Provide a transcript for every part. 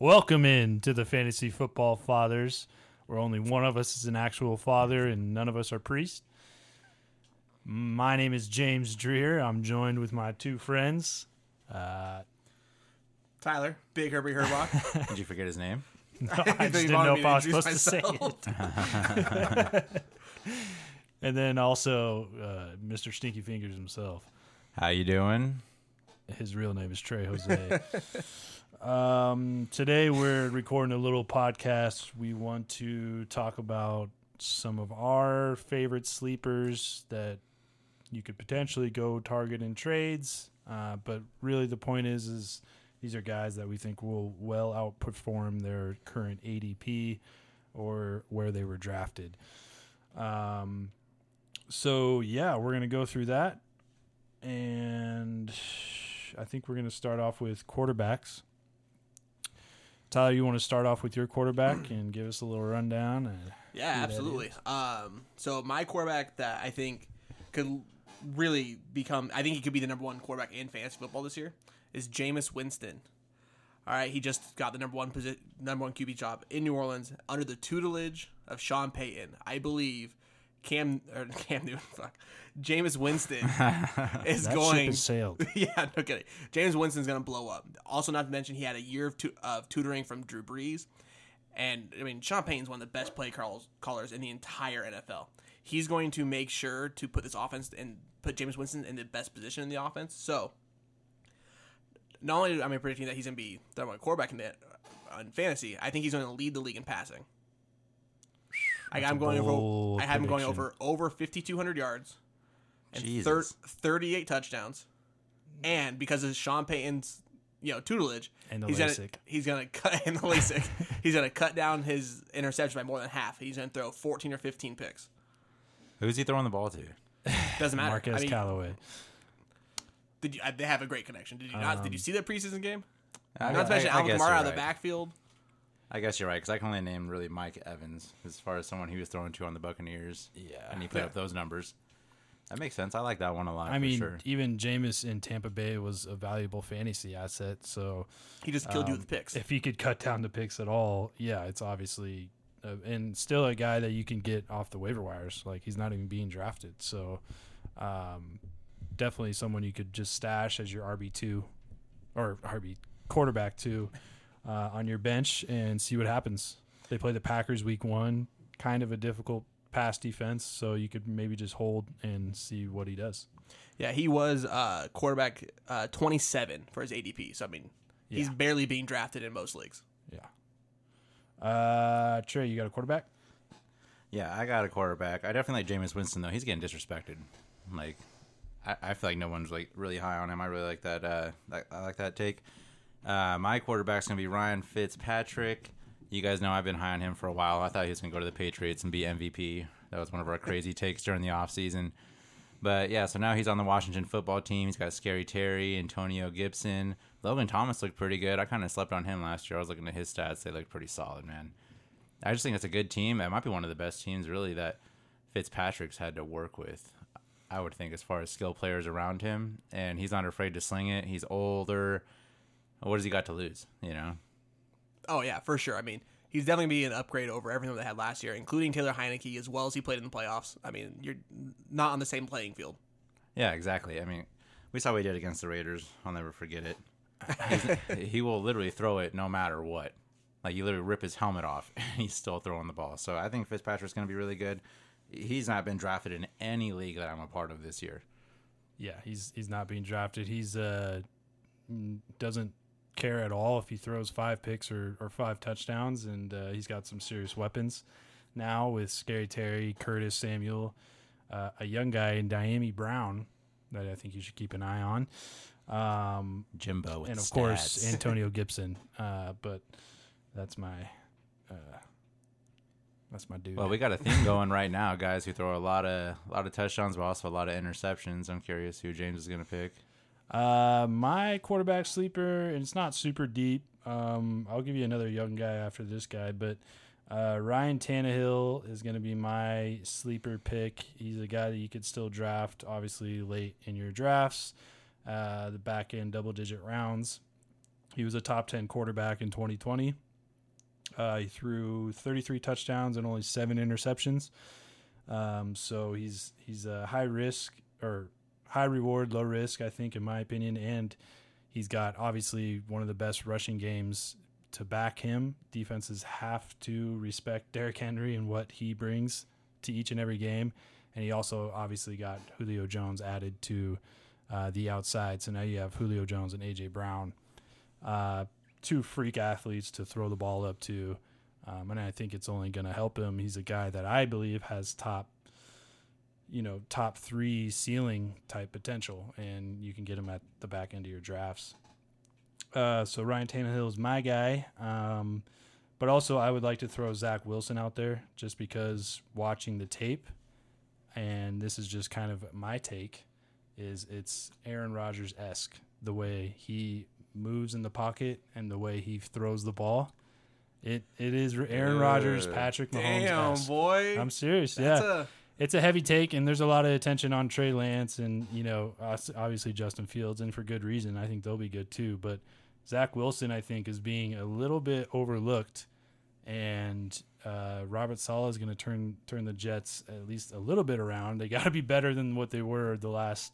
Welcome in to the Fantasy Football Fathers, where only one of us is an actual father and none of us are priests. My name is James Dreer. I'm joined with my two friends. Uh, Tyler, Big Herbie Herbach. Did you forget his name? no, I just didn't know if I was introduce supposed to say it. and then also uh, Mr. Stinky Fingers himself. How you doing? His real name is Trey Jose. Um, today we're recording a little podcast. We want to talk about some of our favorite sleepers that you could potentially go target in trades. Uh, but really, the point is, is these are guys that we think will well outperform their current ADP or where they were drafted. Um, so yeah, we're gonna go through that, and I think we're gonna start off with quarterbacks. Tyler, you want to start off with your quarterback and give us a little rundown? And yeah, absolutely. Um, so my quarterback that I think could really become, I think he could be the number one quarterback in fantasy football this year is Jameis Winston. All right, he just got the number one position, number one QB job in New Orleans under the tutelage of Sean Payton. I believe Cam or Cam Newton, fuck, Jameis Winston is that ship going. has sailed. yeah, no kidding. Jameis Winston's gonna blow up. Also, not to mention he had a year of, tu- of tutoring from Drew Brees, and I mean Sean Payton's one of the best play calls, callers in the entire NFL. He's going to make sure to put this offense and put Jameis Winston in the best position in the offense. So, not only am I predicting that he's gonna be the one quarterback in, the, uh, in fantasy, I think he's going to lead the league in passing. I, I'm going over. I have him going over over 5,200 yards and thir- 38 touchdowns. And because of Sean Payton's you know tutelage, And the he's LASIK. gonna he's gonna cut in the LASIK. he's gonna cut down his interception by more than half. He's gonna throw 14 or 15 picks. Who's he throwing the ball to? Doesn't matter. Marquez I mean, Callaway. did you, uh, they have a great connection? Did you not? did you see that preseason game? I, Not to mention I- I Alvin guess Kamara you're out of the right. backfield. I guess you're right because I can only name really Mike Evans as far as someone he was throwing to on the Buccaneers. Yeah. and he put Yeah. up those numbers. That makes sense. I like that one a lot. I for mean, sure. even Jameis in Tampa Bay was a valuable fantasy asset. So He just killed you Um, with picks. if he could cut down the picks at all, yeah, it's obviously uh, and still a guy that you can get off the waiver wires. Like he's not even being drafted, so um, definitely someone you could just stash as your RB two or RB quarterback two uh, on your bench and see what happens. They play the Packers week one, kind of a difficult pass defense, so you could maybe just hold and see what he does. Yeah, he was uh, quarterback uh, 27 for his ADP. So I mean, he's Yeah. barely being drafted in most leagues. Yeah. Uh, Trey, you got a quarterback? Yeah, I got a quarterback. I definitely like Jameis Winston though. He's getting disrespected. Like, I, I feel like no one's like really high on him. I really like that. Uh, that, I like that take. Uh, my quarterback's gonna be Ryan Fitzpatrick. You guys know I've been high on him for a while. I thought he was gonna go to the Patriots and be MVP. That was one of our crazy takes during the offseason. But yeah, so now he's on the Washington football team. He's got Scary Terry, Antonio Gibson, Logan Thomas looked pretty good. I kind of slept on him last year. I was looking at his stats; they look pretty solid, man. I just think it's a good team. It might be one of the best teams, really, that Fitzpatrick's had to work with. I would think, as far as skill players around him, and he's not afraid to sling it. He's older. What has he got to lose? You know, Oh yeah, for sure. I mean, he's definitely gonna be an upgrade over everything they had last year, including Taylor Heinicke as well as he played in the playoffs. I mean, you're not on the same playing field. yeah, exactly. I mean, we saw what he did against the Raiders. I'll never forget it. He will literally throw it no matter what. Like you literally rip his helmet off, and he's still throwing the ball. So I think Fitzpatrick's going to be really good. He's not been drafted in any league that I'm a part of this year. Yeah, he's he's not being drafted. He's uh doesn't care at all if he throws five picks or, or five touchdowns, and uh, he's got some serious weapons now with Scary Terry, Curtis Samuel, uh, a young guy in Dyami Brown that I think you should keep an eye on, um, Jimbo with and of course. Antonio Gibson. Uh, but that's my uh, that's my dude. Well, we got a theme going right now, guys who throw a lot of a lot of touchdowns, but also a lot of interceptions. I'm curious who James is going to pick. Uh, my quarterback sleeper, and it's not super deep. Um, I'll give you another young guy after this guy, but uh, Ryan Tannehill is going to be my sleeper pick. He's a guy that you could still draft, obviously late in your drafts, uh, the back end double digit rounds. He was a top 10 quarterback in 2020. Uh, he threw 33 touchdowns and only seven interceptions. Um, so he's he's a high risk or high reward, low risk, I think, in my opinion. And he's got obviously one of the best rushing games to back him. Defenses have to respect Derrick Henry and what he brings to each and every game. And he also obviously got Julio Jones added to uh, the outside. So now you have Julio Jones and AJ Brown, uh, two freak athletes to throw the ball up to. Um, and I think it's only going to help him. He's a guy that I believe has top, you know, top three ceiling type potential, and you can get him at the back end of your drafts. Uh, so Ryan Tannehill is my guy. Um, but also, I would like to throw Zach Wilson out there just because watching the tape, and this is just kind of my take, is it's Aaron Rodgers esque the way he moves in the pocket and the way he throws the ball. It it is Aaron Rodgers, Ugh. Patrick Damn, Mahomes. boy. I'm serious. That's yeah, a it's a heavy take, and there's a lot of attention on Trey Lance and you know obviously Justin Fields, and for good reason. I think they'll be good too. But Zach Wilson, I think, is being a little bit overlooked, and uh, Robert Saleh is going to turn turn the Jets at least a little bit around. They got to be better than what they were the last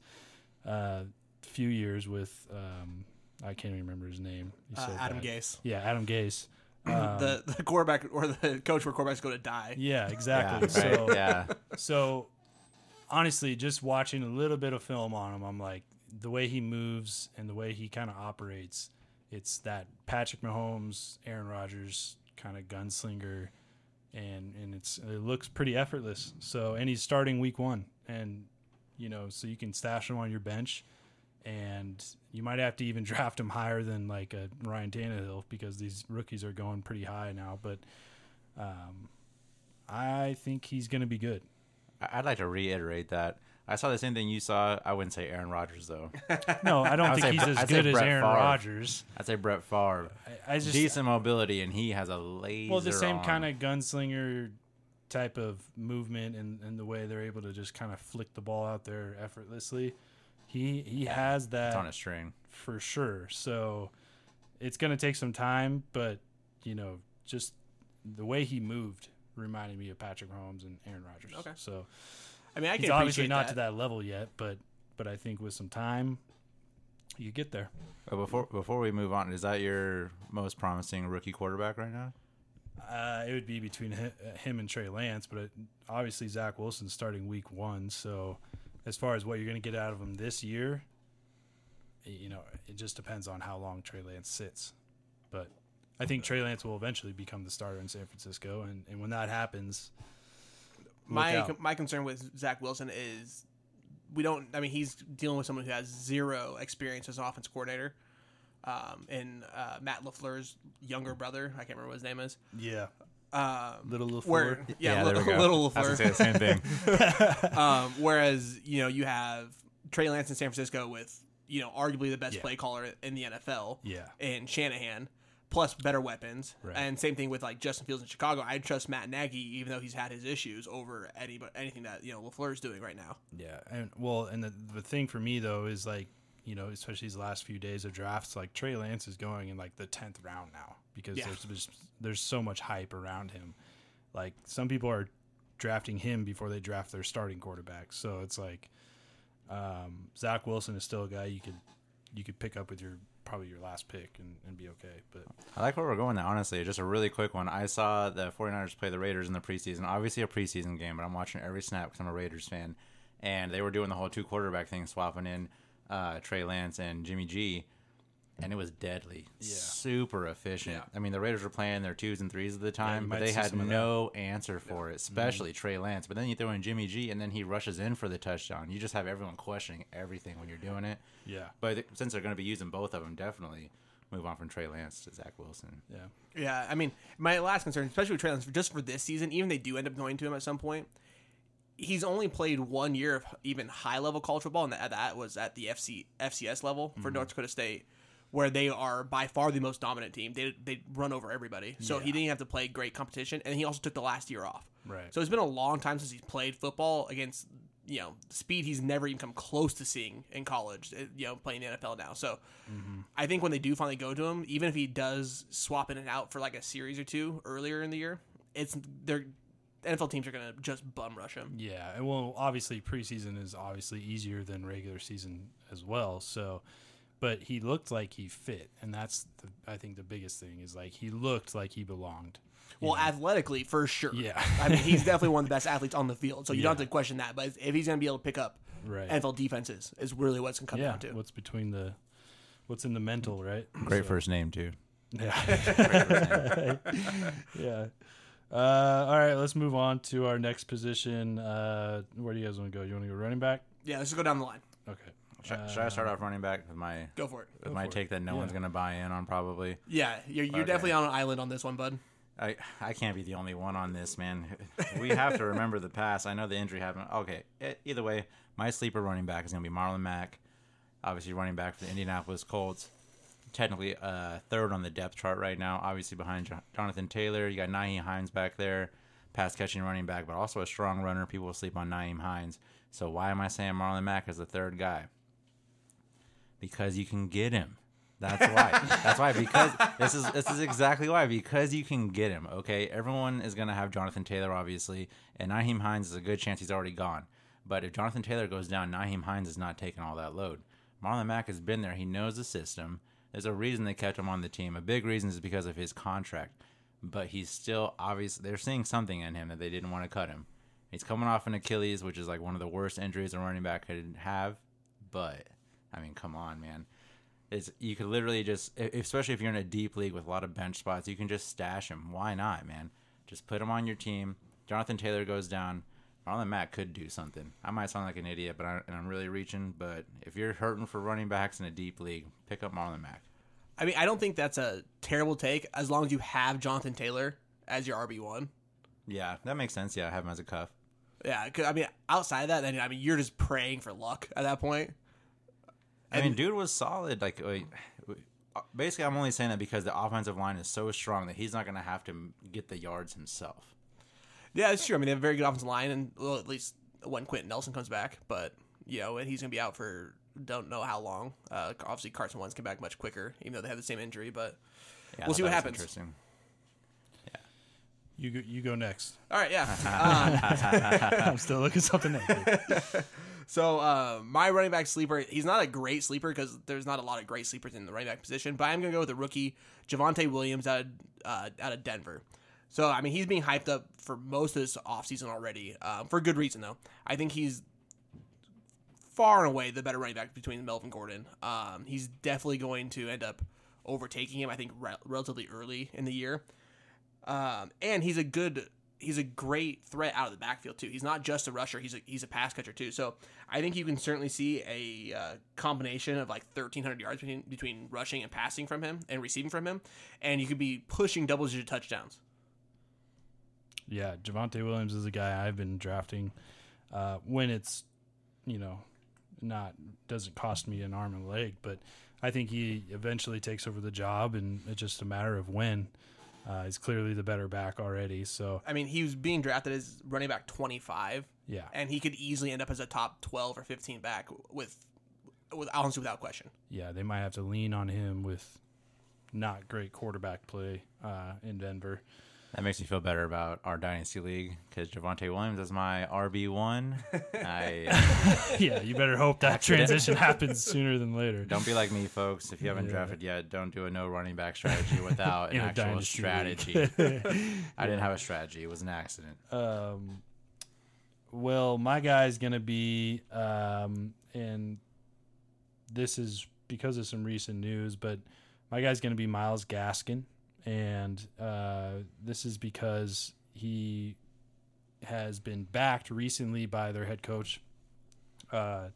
uh, few years with. Um, I can't even remember his name. Uh, Adam bad. Gase, Yeah, Adam Gase. Um, the the quarterback or the coach where quarterbacks go to die. yeah, Yeah, exactly. right, So yeah. So, honestly, just watching a little bit of film on him, I'm like, the way he moves and the way he kind of operates, it's that Patrick Mahomes, Aaron Rodgers kind of gunslinger, and and it's it looks pretty effortless. So, and he's starting week one, and you know, so you can stash him on your bench. And you might have to even draft him higher than like a Ryan Tannehill because these rookies are going pretty high now. But um, I think he's going to be good. I- I'd like to reiterate that. I saw the same thing you saw. I wouldn't say Aaron Rodgers though. No, I don't I'd think say- he's as I'd good as Aaron. Rodgers. I'd say Brett Favre. I, I just Decent mobility, and he has a laser. well the same arm. kind of gunslinger type of movement and, and the way they're able to just kind of flick the ball out there effortlessly. He he has It's on a string. for sure. So it's going to take some time, but you know, just the way he moved reminded me of Patrick Mahomes and Aaron Rodgers. Okay. So I mean, I can obviously not that. to that level yet, but but I think with some time, you get there. But before before we move on, is that your most promising rookie quarterback right now? Uh, it would be between uh, him and Trey Lance, but it, obviously Zach Wilson's starting week one. So, as far as what you're going to get out of him this year, you know, it just depends on how long Trey Lance sits. But I think Trey Lance will eventually become the starter in San Francisco, and, and when that happens, my my concern with Zach Wilson is we don't. I mean, he's dealing with someone who has zero experience as an offense coordinator. Um, and uh, Matt Lafleur's younger brother, I can't remember what his name is. yeah, Um, little LaFleur. where yeah, there li- we go. little I was Lafleur. say the same thing. um, whereas you know you have Trey Lance in San Francisco with you know arguably the best Yeah. play caller in the NFL. Yeah. and Shanahan plus better weapons. Right. And same thing with like Justin Fields in Chicago. I trust Matt Nagy even though he's had his issues over any anything that you know Lafleur is doing right now. Yeah, and well, and the the thing for me though is like you know, especially these last few days of drafts, like Trey Lance is going in like the tenth round now because Yeah. there's there's there's so much hype around him. Like some people are drafting him before they draft their starting quarterback, so it's like um, Zach Wilson is still a guy you could you could pick up with your probably your last pick and, and be okay. But I like where we're going now, honestly. Just a really quick one. I saw the 49ers play the Raiders in the preseason. Obviously a preseason game, but I'm watching every snap because I'm a Raiders fan. And they were doing the whole two quarterback thing, swapping in uh, Trey Lance and Jimmy G. And it was deadly. Yeah. Super efficient. Yeah. I mean, the Raiders were playing their twos and threes at the time, you but they had some of that. no answer for it, especially Mm-hmm. Trey Lance. But then you throw in Jimmy G, and then he rushes in for the touchdown. You just have everyone questioning everything when you're doing it. yeah, But th- since they're going to be using both of them, definitely move on from Trey Lance to Zach Wilson. yeah, Yeah, I mean, my last concern, especially with Trey Lance, just for this season, even they do end up going to him at some point, he's only played one year of even high level college football, and that, that was at the FC FCS level for North Dakota State, where they are by far the most dominant team. They they run over everybody, so he didn't have to play great competition, and he also took the last year off. Right. So it's been a long time since he's played football against you know speed he's never even come close to seeing in college. uh, You know, playing the NFL now. So I think when they do finally go to him, even if he does swap in and out for like a series or two earlier in the year, it's they're NFL teams are gonna just bum rush him. Yeah, and well, obviously preseason is obviously easier than regular season as well. So, but he looked like he fit, and that's the, I think the biggest thing is like he looked like he belonged. Well, athletically for sure. Yeah. I mean he's definitely one of the best athletes on the field, so you don't have to question that. But if he's gonna be able to pick up Right. NFL defenses, is really what's gonna come yeah. down to. What's between the, what's in the mental, right? Great So- first name too. Yeah. yeah. Uh, all right, let's move on to our next position. Uh, where do you guys want to go? You want to go running back? Yeah, let's go down the line. Okay. Should, should I start off running back with my Go for it. with my for take that no Yeah. one's gonna buy in on probably? Yeah, you're, you're Okay. definitely on an island on this one, bud. I I can't be the only one on this, man. We have to remember the past. I know the injury happened. Okay, e- either way, my sleeper running back is gonna be Marlon Mack, obviously running back for the Indianapolis Colts. Technically, uh, third on the depth chart right now. Obviously behind Jo- Jonathan Taylor, you got Nyheim Hines back there, pass catching running back, but also a strong runner. People sleep on Nyheim Hines. So why am I saying Marlon Mack is the third guy? Because you can get him. That's why. That's why. Because this is this is exactly why. Because you can get him. Okay, everyone is gonna have Jonathan Taylor, obviously, and Nyheim Hines is a good chance he's already gone. But if Jonathan Taylor goes down, Nyheim Hines is not taking all that load. Marlon Mack has been there. He knows the system. There's a reason they kept him on the team. A big reason is because of his contract. But he's still obvious. They're seeing something in him that they didn't want to cut him. He's coming off an Achilles, which is like one of the worst injuries a running back could have. But I mean, come on, man. It's you could literally just, especially if you're in a deep league with a lot of bench spots, you can just stash him. Why not, man? Just put him on your team. Jonathan Taylor goes down. Marlon Mack could do something. I might sound like an idiot, but I, and I'm really reaching. But if you're hurting for running backs in a deep league, pick up Marlon Mack. I mean, I don't think that's a terrible take as long as you have Jonathan Taylor as your RB one. Yeah, that makes sense. Yeah, I have him as a cuff. Yeah, 'cause, I mean, outside of that, then I mean, you're just praying for luck at that point. I mean, dude was solid. Like, like, basically, I'm only saying that because the offensive line is so strong that he's not going to have to get the yards himself. Yeah, it's true. I mean, they have a very good offensive line, and well, at least when Quenton Nelson comes back, but you know, and he's gonna be out for don't know how long. Uh, obviously, Carson Wentz came back much quicker, even though they had the same injury. But Yeah, We'll see what happens. Interesting. You go, you go next. all right, yeah. Um, I'm still looking something up. So uh, my running back sleeper, he's not a great sleeper because there's not a lot of great sleepers in the running back position. But I'm gonna go with the rookie Javonte Williams out of, uh, out of Denver. So I mean, he's being hyped up for most of this offseason already, um, for good reason though. I think he's far and away the better running back between Melvin Gordon. Um, he's definitely going to end up overtaking him. I think re- relatively early in the year, um, and he's a good. He's a great threat out of the backfield too. He's not just a rusher; he's a he's a pass catcher too. So I think you can certainly see a uh, combination of like 1,300 yards between between rushing and passing from him and receiving from him, and you could be pushing double digit touchdowns. Yeah, Javonte Williams is a guy I've been drafting uh, when it's, you know, not doesn't cost me an arm and leg, but I think he eventually takes over the job, and it's just a matter of when. Uh, he's clearly the better back already, so I mean, he was being drafted as running back 25, yeah, and he could easily end up as a top 12 or 15 back with, with honestly without question. yeah, they might have to lean on him with not great quarterback play uh, in Denver. That makes me feel better about our dynasty league because Javonte Williams is my RB one. I yeah, you better hope that transition happens sooner than later. don't be like me, folks. If you haven't Yeah. drafted yet, don't do a no running back strategy without an actual strategy. I didn't have a strategy; it was an accident. Um, well, my guy's gonna be, um, and this is because of some recent news, but my guy's gonna be Myles Gaskin, and uh, this is because he has been backed recently by their head coach, uh,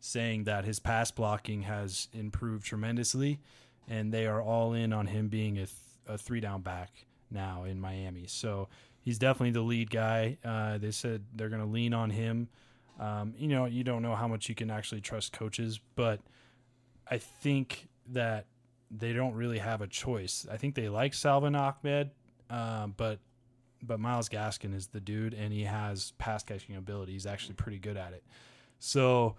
saying that his pass blocking has improved tremendously, and they are all in on him being a, th- a three down back now in Miami. So he's definitely the lead guy. Uh, they said they're going to lean on him. Um, you know, you don't know how much you can actually trust coaches, but I think that they don't really have a choice. I think they like Salvon Ahmed, um, but but Myles Gaskin is the dude, and he has pass catching ability. He's actually pretty good at it. So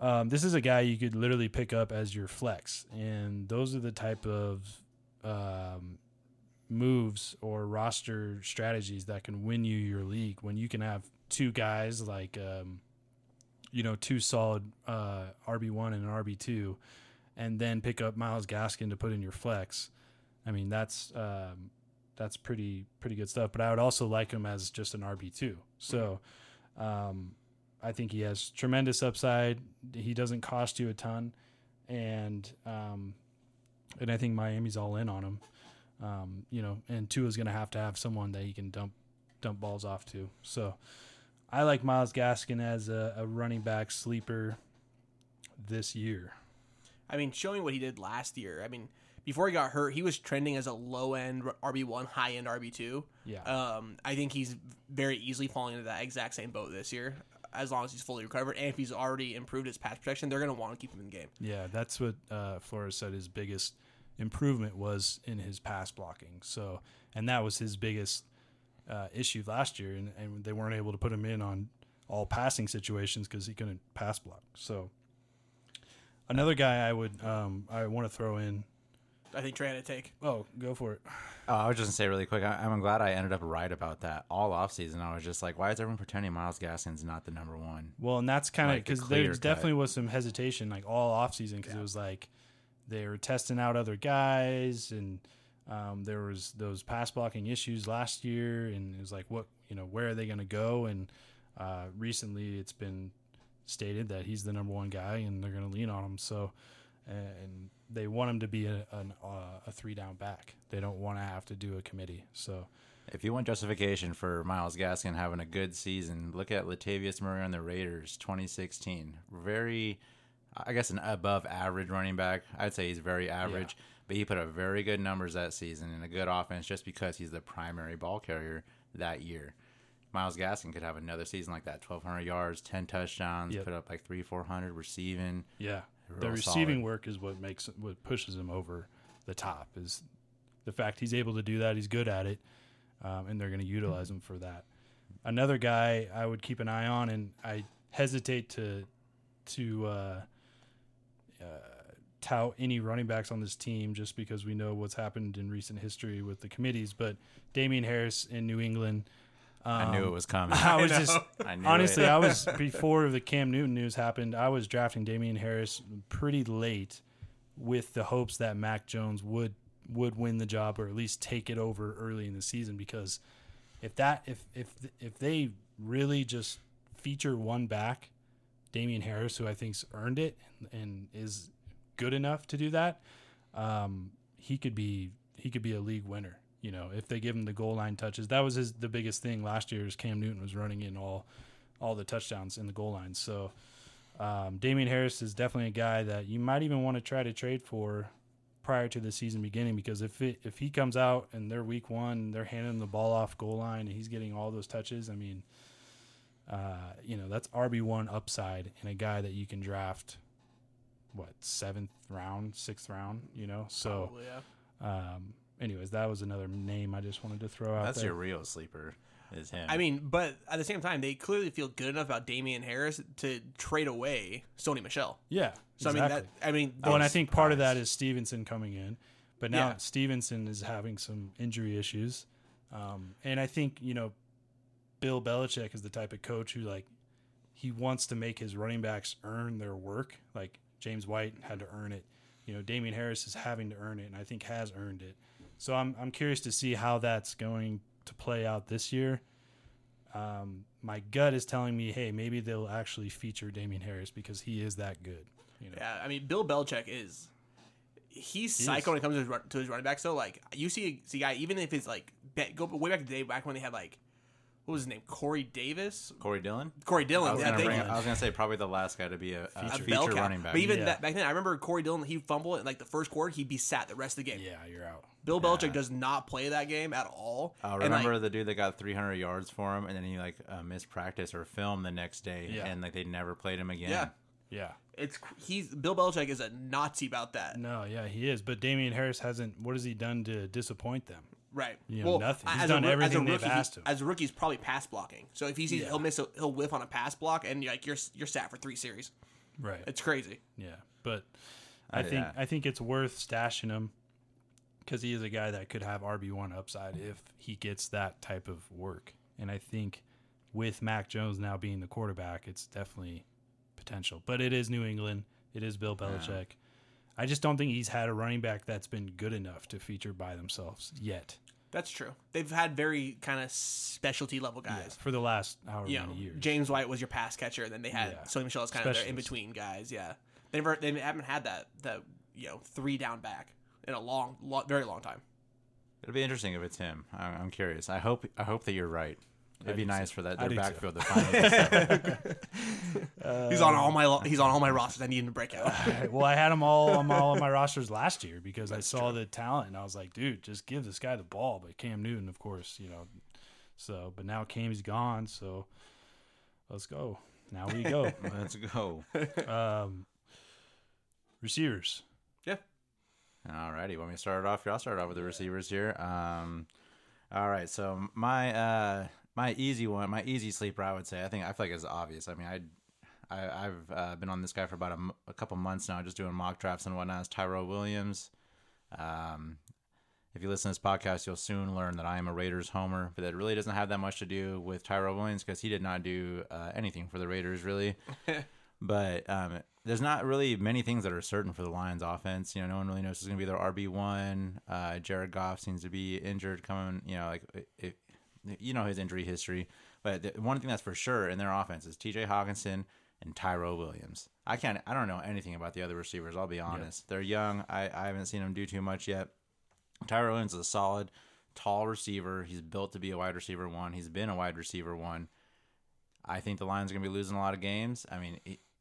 um, this is a guy you could literally pick up as your flex, and those are the type of um, moves or roster strategies that can win you your league when you can have two guys like um, you know two solid uh, RB one and an RB two, and then pick up Myles Gaskin to put in your flex. I mean that's um, that's pretty pretty good stuff. But I would also like him as just an RB two. So um, I think he has tremendous upside. He doesn't cost you a ton, and um, and I think Miami's all in on him. Um, you know, and Tua's going to have to have someone that he can dump dump balls off to. So I like Myles Gaskin as a, a running back sleeper this year. I mean, showing what he did last year. I mean, before he got hurt, he was trending as a low end RB one, high end RB two. Yeah. Um, I think he's very easily falling into that exact same boat this year. As long as he's fully recovered, and if he's already improved his pass protection, they're going to want to keep him in the game. Yeah, that's what uh, Flores said. His biggest improvement was in his pass blocking. So, and that was his biggest uh, issue last year, and, and they weren't able to put him in on all passing situations because he couldn't pass block. So, another guy I would um, I want to throw in. I think Trey had a take. Oh, go for it. Oh, I was just gonna say really quick. I, I'm glad I ended up right about that all off season. I was just like, why is everyone pretending Myles Gaskin's not the number one? Well, and that's kind of Like the because there clear cut. definitely was some hesitation, like all off season, because it was like they were testing out other guys, and um, there was those pass blocking issues last year, and it was like, what you know, where are they going to go? And uh, recently, it's been stated that he's the number one guy, and they're going to lean on him. So, and they want him to be a an, uh, a three down back. They don't want to have to do a committee. So. If you want justification for Myles Gaskin having a good season, look at Latavius Murray on the Raiders 2016. Very, I guess, an above average running back. I'd say he's very average, but he put up very good numbers that season and a good offense just because he's the primary ball carrier that year. Myles Gaskin could have another season like that 1,200 yards, 10 touchdowns, Yep. put up like three, 400 receiving. Yeah, the receiving solid. work is what makes what pushes him over the top. Is the fact he's able to do that. He's good at it, um, and they're going to utilize him for that. Another guy I would keep an eye on, and I hesitate to to uh, uh, tout any running backs on this team just because we know what's happened in recent history with the committees. But Damien Harris in New England. I knew um, it was coming. I was just I knew honestly. I was before the Cam Newton news happened. I was drafting Damien Harris pretty late, with the hopes that Mac Jones would would win the job or at least take it over early in the season. Because if that if if if they really just feature one back, Damien Harris, who I think's earned it and, and is good enough to do that, um, he could be he could be a league winner. You know, if they give him the goal line touches, that was his the biggest thing last year. Is Cam Newton was running in all all the touchdowns in the goal line. So um, Damien Harris is definitely a guy that you might even want to try to trade for prior to the season beginning because if it, if he comes out and they're week one, they're handing the ball off goal line and he's getting all those touches. I mean, uh, you know that's RB one upside in a guy that you can draft. What seventh round, sixth round? You know, so Probably, yeah. um, anyways, that was another name I just wanted to throw out That's there. your real sleeper, is him. I mean, but at the same time, they clearly feel good enough about Damien Harris to trade away Sony Michel. yeah. So exactly. I mean, that I mean, Oh, and I those- think part of that is Stevenson coming in, but now Yeah. Stevenson is having some injury issues, um, and I think you know, Bill Belichick is the type of coach who like he wants to make his running backs earn their work. Like James White had to earn it. You know, Damien Harris is having to earn it, and I think has earned it. So I'm I'm curious to see how that's going to play out this year. Um, my gut is telling me, hey, maybe they'll actually feature Damien Harris because he is that good. You know, Yeah, I mean, Bill Belichick is he's He psycho is. when it comes to his, run, to his running backs. So like, you see, see, guy, even if it's like go way back to the day back when they had like what was his name, Corey Davis, Corey Dillon. Corey Dillon. I was, yeah, gonna thank bring, you. I was gonna say probably the last guy to be a, a a feature, bell cow. running back. But even Yeah. that, back then, I remember Corey Dillon. He fumbled in like the first quarter. He'd be sat the rest of the game. yeah, you're out. Bill Belichick does not play that game at all. Uh, And, remember like, the dude that got 300 yards for him, and then he like uh, missed practice or film the next day, Yeah. and like they never played him again. Yeah. Yeah. it's he's Bill Belichick is a Nazi about that. No, yeah, he is. But Damien Harris hasn't. What has he done to disappoint them? Right. You know, nothing. He's done a, everything as a they've asked him. As a rookie, he's probably pass blocking. So if he sees Yeah. he'll miss, a, he'll whiff on a pass block, and you're like you're you're sat for three series. Right. It's crazy. Yeah, but I Uh, think yeah. I think it's worth stashing him because he is a guy that could have RB one upside if he gets that type of work. And I think with Mac Jones now being the quarterback, it's definitely potential. But it is New England. It is Bill Belichick. I just don't think he's had a running back that's been good enough to feature by themselves yet That's true. They've had very kind of specialty level guys. for the last however You know, many years. James White was your pass catcher, and then they had Yeah. Sony Michel as kind of their in between guys. Yeah, they never they haven't had that that you know three down back in a long, lo- very long time. It'll be interesting if it's him. I'm, I'm curious. I hope I hope that you're right. It'd I be nice too. for that their do too. backfield to finally. he's on all my lo- he's on all my rosters. I need him to break out. well, I had him all on all of my rosters last year because I saw the talent and I was like, dude, just give this guy the ball. But Cam Newton, of course, you know. So, but now Cam's gone, so let's go. Now we go. Let's go. um, receivers. yeah, Alrighty, want me to start it off here? I'll start off with the receivers here. Um, all right, so my uh, my easy one, my easy sleeper, I would say. I think I feel like it's obvious. I mean, I, I I've uh, been on this guy for about a couple months now, just doing mock drafts and whatnot. It's Tyrell Williams. Um, if you listen to this podcast, you'll soon learn that I am a Raiders homer, but that really doesn't have that much to do with Tyrell Williams because he did not do uh, anything for the Raiders really. but um, there's not really many things that are certain for the Lions offense. You know, no one really knows who's going to be their RB one. Uh, Jared Goff seems to be injured coming. You know, like it, it, you know his injury history. But the one thing that's for sure in their offense is T.J. Hockenson and Tyrell Williams. I can't. I don't know anything about the other receivers. I'll be honest. They're young. I, I haven't seen them do too much yet. Tyrell Williams is a solid, tall receiver. He's built to be a wide receiver one. He's been a wide receiver one. I think the Lions are going to be losing a lot of games. I mean,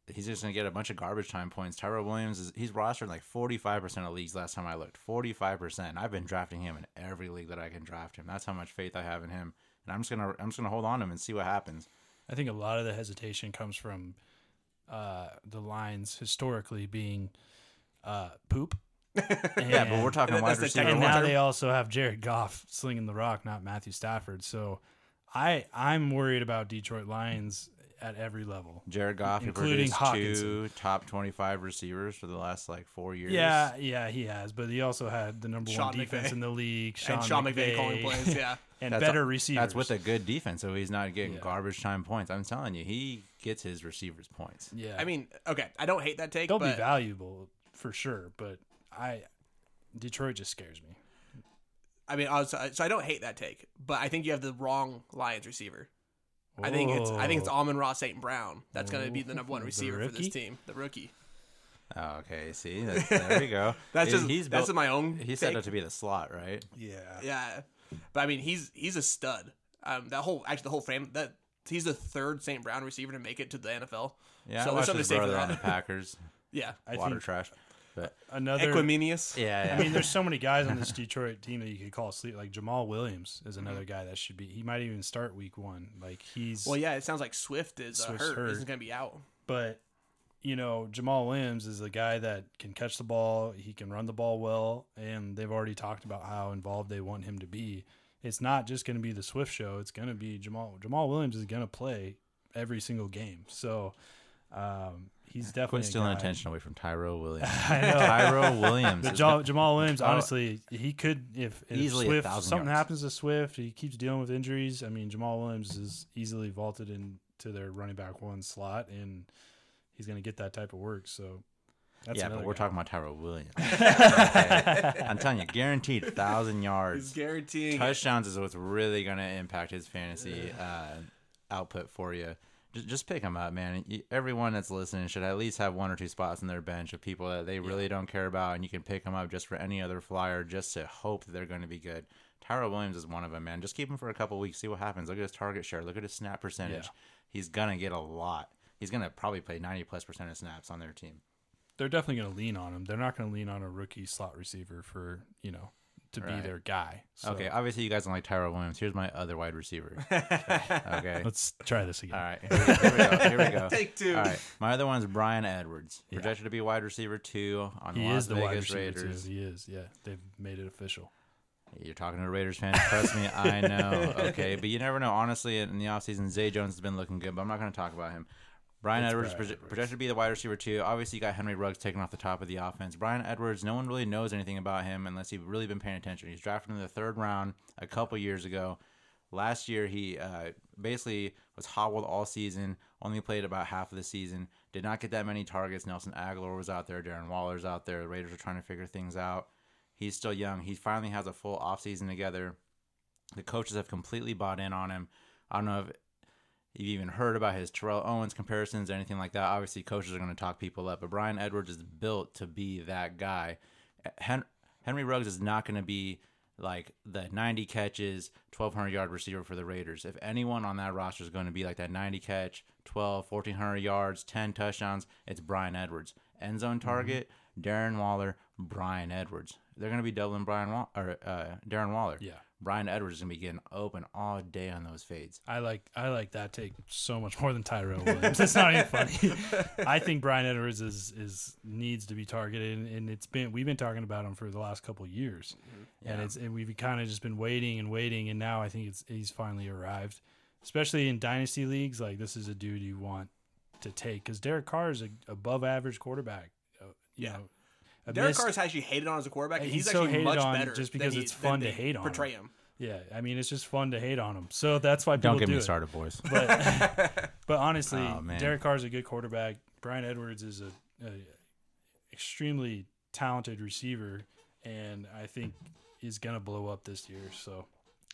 he's just going to get a bunch of garbage time points. Tyrell Williams is he's rostered like 45% of leagues last time I looked. 45%. I've been drafting him in every league that I can draft him. That's how much faith I have in him. And I'm just going to I'm just going to hold on to him and see what happens. I think a lot of the hesitation comes from uh, the lines historically being uh, poop. Yeah, but we're talking That's wide the receiver. and now they also have Jared Goff slinging the rock, not Matthew Stafford. So I I'm worried about Detroit Lions at every level. Jared Goff, who including produced Hockenson. two top 25 receivers for the last like four years. Yeah, yeah, he has, but he also had the number Sean one defense McVay. in the league. Sean, and Sean McVay, calling plays. Yeah, and That's better a- receivers. That's with a good defense, so he's not getting Yeah. garbage time points. I'm telling you, he gets his receivers points. yeah. I mean, okay, I don't hate that take, they'll but be valuable for sure, but I Detroit just scares me. I mean, I was, so I don't hate that take, but I think you have the wrong Lions receiver. I think it's I think it's Whoa. Amon-Ra St. Brown that's going to be the number one receiver for this team, the rookie. Oh, okay, see, that's, there we go. That's just he's that's built, my own. He's set take. up to be the slot, right? Yeah. Yeah, but I mean, he's he's a stud. Um, that whole actually the whole frame that he's the third St. Brown receiver to make it to the NFL. Yeah, So I watched something his to say for brother on the. Packers. Yeah, I Water think trash. But another Equiminius. yeah, yeah. I mean, there's so many guys on this Detroit team that you could call sleep. Like Jamaal Williams is another guy that should be. He might even start week one. Like he's. Well, yeah, it sounds like Swift is uh, hurt. hurt. Isn't going to be out. but you know, Jamaal Williams is a guy that can catch the ball. He can run the ball well, and they've already talked about how involved they want him to be. It's not just going to be the Swift show. It's going to be Jamaal. Jamaal Williams is going to play every single game. So um, he's definitely Quit a stealing guy- attention away from Tyrell Williams. I know. Tyrell Williams. But is Jamaal, Jamaal Williams, honestly, he could if, if Easily Swift something yards. happens to Swift, he keeps dealing with injuries. I mean, Jamaal Williams is easily vaulted into their running back one slot, and he's going to get that type of work. So that's yeah, but we're guy. talking about Tyrell Williams. Okay. I'm telling you, guaranteed thousand He's yards. guaranteeing. it. Touchdowns is what's really going to impact his fantasy uh, output for you. Just, just pick them up, man. Everyone that's listening should at least have one or two spots in their bench of people that they really don't care about, and you can pick them up just for any other flyer, just to hope that they're going to be good. Tyrell Williams is one of them, man. Just keep him for a couple weeks, see what happens. Look at his target share. Look at his snap percentage. Yeah. He's gonna get a lot. He's gonna probably play ninety plus percent of snaps on their team. They're definitely going to lean on him. They're not going to lean on a rookie slot receiver for you know to be their guy. So Okay, obviously you guys don't like Tyrell Williams. Here's my other wide receiver. okay. let's try this again. All right. Here we, go. Here we go. Take two. All right. My other one's Bryan Edwards, Yeah. projected to be wide receiver two on the He Las is the Vegas wide receiver Raiders. too. He is. Yeah, they've made it official. You're talking to a Raiders fan. Trust me, I know. Okay, but you never know. Honestly, in the offseason, Zay Jones has been looking good, but I'm not going to talk about him. Bryan Edwards Bryan Edwards. projected to be the wide receiver too. Obviously, you got Henry Ruggs taken off the top of the offense. Bryan Edwards, no one really knows anything about him unless you've really been paying attention. He's drafted in the third round a couple years ago. Last year, he uh, basically was hobbled all season. Only played about half of the season. Did not get that many targets. Nelson Agholor was out there. Darren Waller's out there. The Raiders are trying to figure things out. He's still young. He finally has a full offseason together. The coaches have completely bought in on him. I don't know if you've even heard about his Terrell Owens comparisons or anything like that. Obviously, coaches are going to talk people up, but Bryan Edwards is built to be that guy. Hen- Henry Ruggs is not going to be like the 90 catches, 1,200 yard receiver for the Raiders. If anyone on that roster is going to be like that 90 catch, 12, 1,400 yards, 10 touchdowns, it's Bryan Edwards. End zone target, Darren Waller, Bryan Edwards. They're going to be doubling Brian Wa- or uh, Darren Waller. Yeah. Bryan Edwards is going to be getting open all day on those fades. I like I like that take so much more than Tyrell Williams. That's not even funny. I think Bryan Edwards is is needs to be targeted, and, and it's been we've been talking about him for the last couple of years, and Yeah. it's and we've kind of just been waiting and waiting, and now I think it's he's finally arrived. Especially in dynasty leagues, like this is a dude you want to take because Derek Carr is a above average quarterback. Uh, you Yeah. know, a Derek miss- Carr is actually hated on as a quarterback. and He's He's, so actually hated much on better just because he- it's fun to hate on Portray him. him. Yeah, I mean it's just fun to hate on him. So that's why people Don't get do me it. started, boys. But but honestly, Oh. Derek Carr is a good quarterback. Bryan Edwards is a, a extremely talented receiver, and I think he's gonna blow up this year. So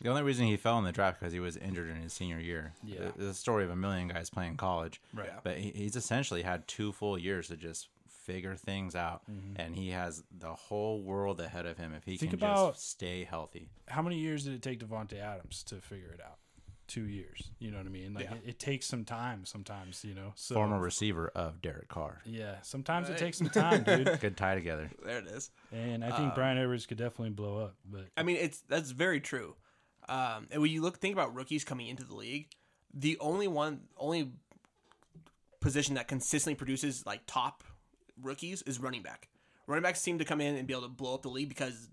The only reason he fell in the draft because he was injured in his senior year. Yeah. It's a story of a million guys playing college. right, But he, he's essentially had two full years to just figure things out, and he has the whole world ahead of him if he Mm-hmm. Think can about- just stay healthy. how many years did it take Davante Adams to figure it out? Two years. You know what I mean? Like Yeah. it, it takes some time. Sometimes you know. So Former receiver of Derek Carr. yeah, sometimes it takes some time, dude. Good tie together. There it is. And I think Um, Bryan Edwards could definitely blow up. But I mean, it's that's very true. Um, and when you look think about rookies coming into the league, the only one, only position that consistently produces like top rookies is running back. Running backs seem to come in and be able to blow up the league because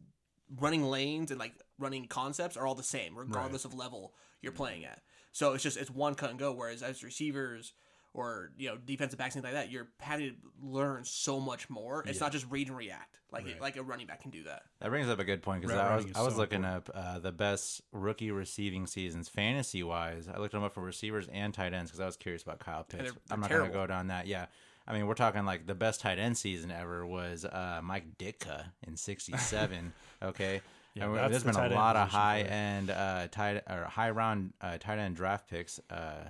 running lanes and like running concepts are all the same, regardless of level you're playing at. So it's just it's one cut and go. Whereas as receivers or you know defensive backs things like that, you're having to learn so much more. It's not just read and react like Right. like a running back can do that. That brings up a good point because I was I was so looking up uh, the best rookie receiving seasons fantasy wise. I looked them up for receivers and tight ends because I was curious about Kyle Pitts. they're- I'm they're not going to go down that. Yeah, I mean we're talking like the best tight end season ever was uh, Mike Ditka in '67. okay. Yeah, and we- there's the been a lot of high it. end uh, tight or high round uh, tight end draft picks. Uh,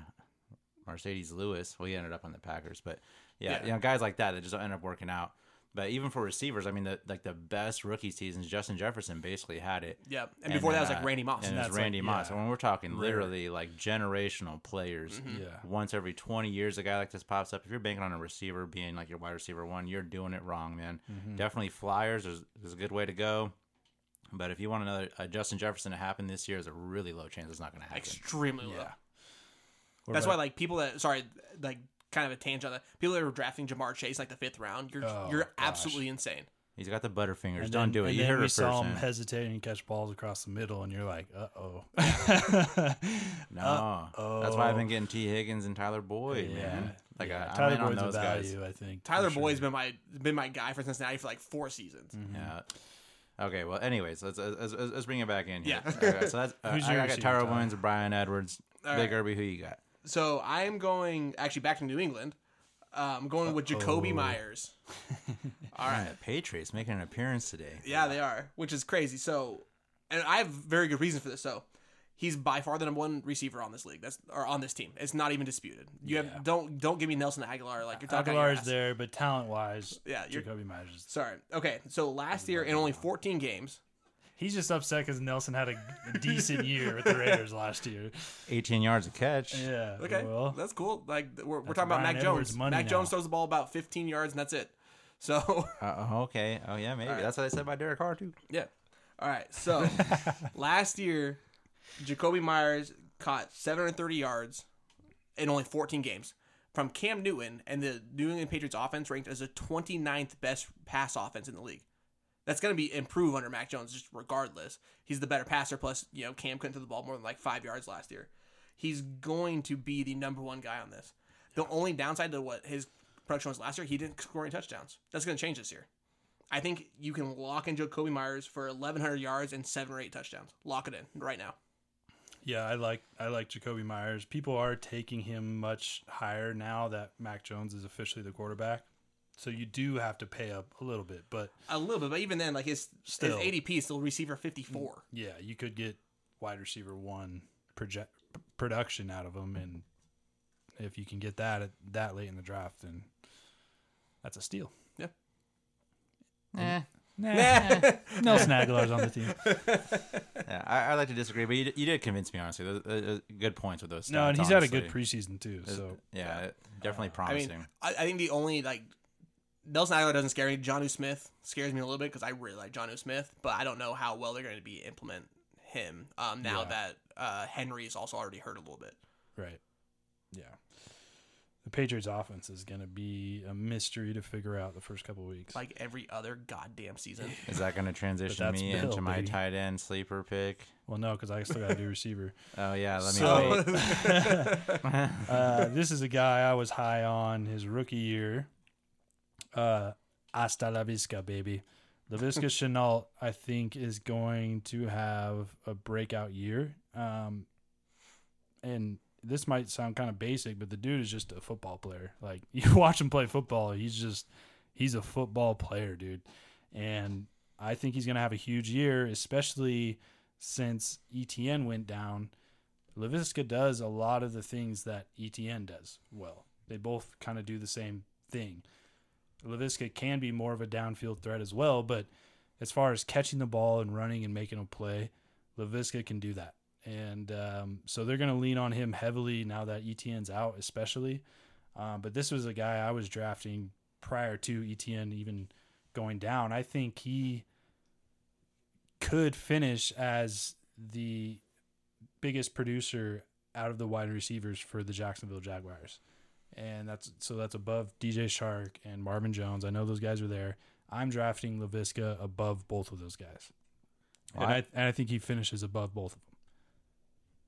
Marcedes Lewis. Well, he ended up on the Packers, but yeah, Yeah. you know, guys like that that just end up working out. But even for receivers, I mean, the, like the best rookie seasons, Justin Jefferson basically had it. Yeah, and before that then, was like uh, Randy Moss. And it was that's like- Randy Moss. yeah, And when we're talking literally like generational players, Mm-hmm. yeah, once every 20 years, a guy like this pops up. If you're banking on a receiver being like your wide receiver one, you're doing it wrong, man. Mm-hmm. Definitely Flyers is, is a good way to go. But if you want another uh, Justin Jefferson to happen this year, there's a really low chance it's not going to happen. extremely low. yeah. What That's why like people that sorry like kind of a tangent on that people that are drafting Ja'Marr Chase like the fifth round, you're Oh, you're gosh. absolutely insane. He's got the butterfingers. And Don't then- do it. And You then heard we it saw first. him man. hesitate and catch balls across the middle, and you're like, uh oh. No, that's why I've been getting Tee Higgins and Tyler Boyd, man. Like yeah. I, I'm Tyler on Boyd's those a guys. I think. Tyler sure. Boyd's been my been my guy for Cincinnati for like four seasons. Yeah. Okay. Well, anyways, let's let's, let's, let's bring it back in here. Yeah. Okay, so that's uh, Who's I, your I got Tyrell Tyler? Williams, Bryan Edwards, All Big right. Irby. Who you got? So I'm going actually back to New England. Uh, I'm going with Jakobi Uh-oh. Meyers. All right. Yeah, Patriots making an appearance today. Yeah, they are, which is crazy. So, and I have very good reason for this. So, he's by far the number one receiver on this league. That's or on this team. It's not even disputed. You Yeah. have don't don't give me Nelson Agholor like you're talking. Agholor's there, but talent wise, Yeah, you're- Jakobi Meyers. is- Sorry. Okay. So last year in only 14 games, He's just upset because Nelson had a, a decent year with the Raiders last year. 18 yards a catch. Yeah. Okay, Well, that's cool. Like we're, we're That's talking about Mac Edwards' Jones. money Mac now. Jones throws the ball about 15 yards and that's it. So Uh, okay. Oh yeah, maybe right. that's what I said by Derek Carr too. yeah. All right. So last year, Jakobi Meyers caught 730 yards in only 14 games from Cam Newton, and the New England Patriots offense ranked as the 29th best pass offense in the league. That's going to be improve under Mac Jones just regardless. He's the better passer. Plus, you know, Cam couldn't throw the ball more than like five yards last year. He's going to be the number one guy on this. The only downside to what his production was last year, he didn't score any touchdowns. That's going to change this year. I think you can lock in Jakobi Meyers for 1,100 yards and seven or eight touchdowns. Lock it in right now. Yeah, I like I like Jakobi Meyers. People are taking him much higher now that Mac Jones is officially the quarterback. So you do have to pay up a little bit, but A little bit, but even then, like his, Still. his ADP is still receiver 54. yeah, you could get wide receiver one project production out of him, and if you can get that at that late in the draft, then that's a steal. Yeah. Eh. Nelson Agholor's on the team. Yeah, I, I like to disagree, but you, you did convince me honestly. Those, uh, uh, good points with those. No, and he's had a good preseason too. So yeah, definitely I promising. mean, I, I think the only like Nelson Agholor doesn't scare me. Jonnu Smith scares me a little bit because I really like Jonnu Smith, but I don't know how well they're going to be implement him um, now Yeah. that uh, Henry is also already hurt a little bit. right, yeah. The Patriots' offense is going to be a mystery to figure out the first couple weeks. Like every other goddamn season. Is that going to transition me Bill, into my baby. tight end sleeper pick? well, no, because I still got to do receiver. Oh yeah, let me So- wait. Uh, this is a guy I was high on his rookie year. Uh, hasta la visca, baby. Laviska Shenault, I think, is going to have a breakout year. Um, and this might sound kind of basic, but the dude is just a football player. Like you watch him play football, he's just he's a football player, dude. And I think he's going to have a huge year, especially since ETN went down. Laviska does a lot of the things that ETN does well. They both kind of do the same thing. Laviska can be more of a downfield threat as well, but as far as catching the ball and running and making a play, Laviska can do that. And um, so they're going to lean on him heavily now that ETN's out, especially. Um, but this was a guy I was drafting prior to ETN even going down. I think he could finish as the biggest producer out of the wide receivers for the Jacksonville Jaguars. And that's so that's above DJ Chark and Marvin Jones. I know those guys are there. I'm drafting Laviska above both of those guys. And I, I- and I think he finishes above both of them.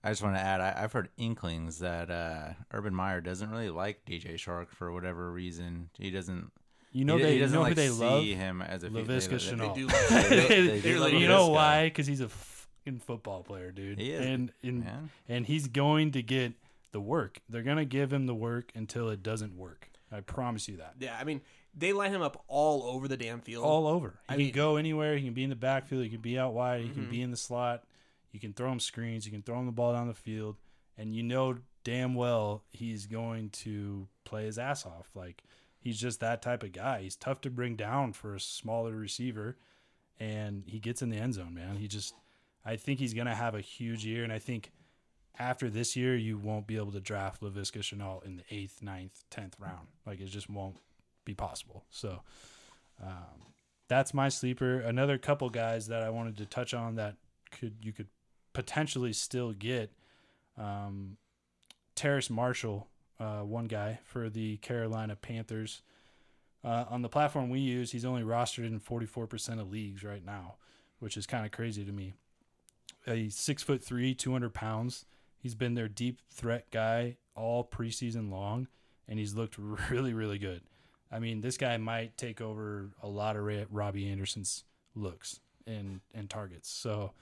I just want to add, I, I've heard inklings that uh, Urban Meyer doesn't really like DJ Chark for whatever reason. He doesn't. You know he, they he doesn't know like who they see love? him as a Laviska they, Shenault. They they do love you know why? Because he's a fucking football player, dude. He is, and and, man. and he's going to get the work. They're gonna give him the work until it doesn't work. I promise you that. Yeah, I mean, they line him up all over the damn field. All over. He I can mean- Mm-hmm. go anywhere. He can be in the backfield. He can be out wide. He can be in the slot. You can throw him screens. You can throw him the ball down the field, and you know damn well he's going to play his ass off. Like he's just that type of guy. He's tough to bring down for a smaller receiver, and he gets in the end zone, man. He just, I think he's gonna have a huge year, and I think after this year you won't be able to draft Laviska Shenault in the eighth, ninth, tenth round. Like it just won't be possible. So. Um, that's my sleeper. Another couple guys that I wanted to touch on that could you could potentially still get. Um, Terrace Marshall, uh, one guy for the Carolina Panthers. Uh, on the platform we use, he's only rostered in 44% of leagues right now, which is kind of crazy to me. He's six foot three, 200 pounds. He's been their deep threat guy all preseason long, and he's looked really, really good. I mean, this guy might take over a lot of Robbie Anderson's looks and and targets. So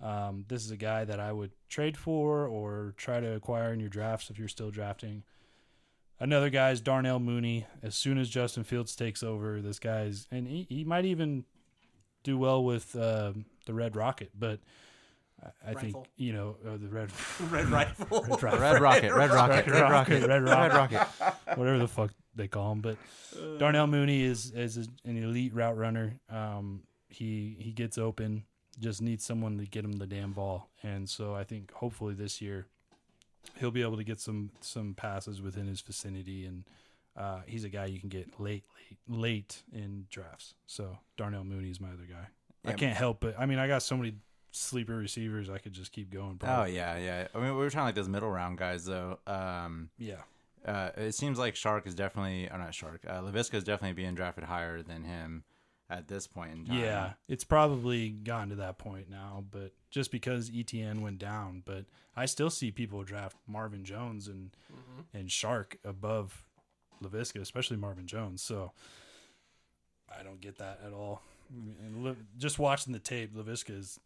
um, this is a guy that I would trade for or try to acquire in your drafts if you're still drafting. Another guy is Darnell Mooney. As soon as Justin Fields takes over, this guy's and he, he might even do well with uh, the Red Rocket, but I, I think Rifle. you know uh, the Red Red Rifle. Red Rifle. Red Rocket, Red Rocket, Red Rocket, Red Red Rocket, Rocket. whatever the fuck they call him. But Darnell Mooney is is an elite route runner. Um, he he gets open, just needs someone to get him the damn ball, and so I think hopefully this year he'll be able to get some some passes within his vicinity, and uh, he's a guy you can get late late late in drafts. So Darnell Mooney is my other guy. I can't help it. I mean, I got so many sleeper receivers. I could just keep going. Oh yeah, yeah. I mean, we were trying like those middle round guys though. Um, yeah. uh, it seems like Chark is definitely, or not Chark. Uh, Laviska is definitely being drafted higher than him. at this point in time. Yeah, it's probably gotten to that point now, but just because ETN went down, but I still see people draft Marvin Jones and and Chark above Laviska, especially Marvin Jones. So I don't get that at all. And Li- just watching the tape, Laviska is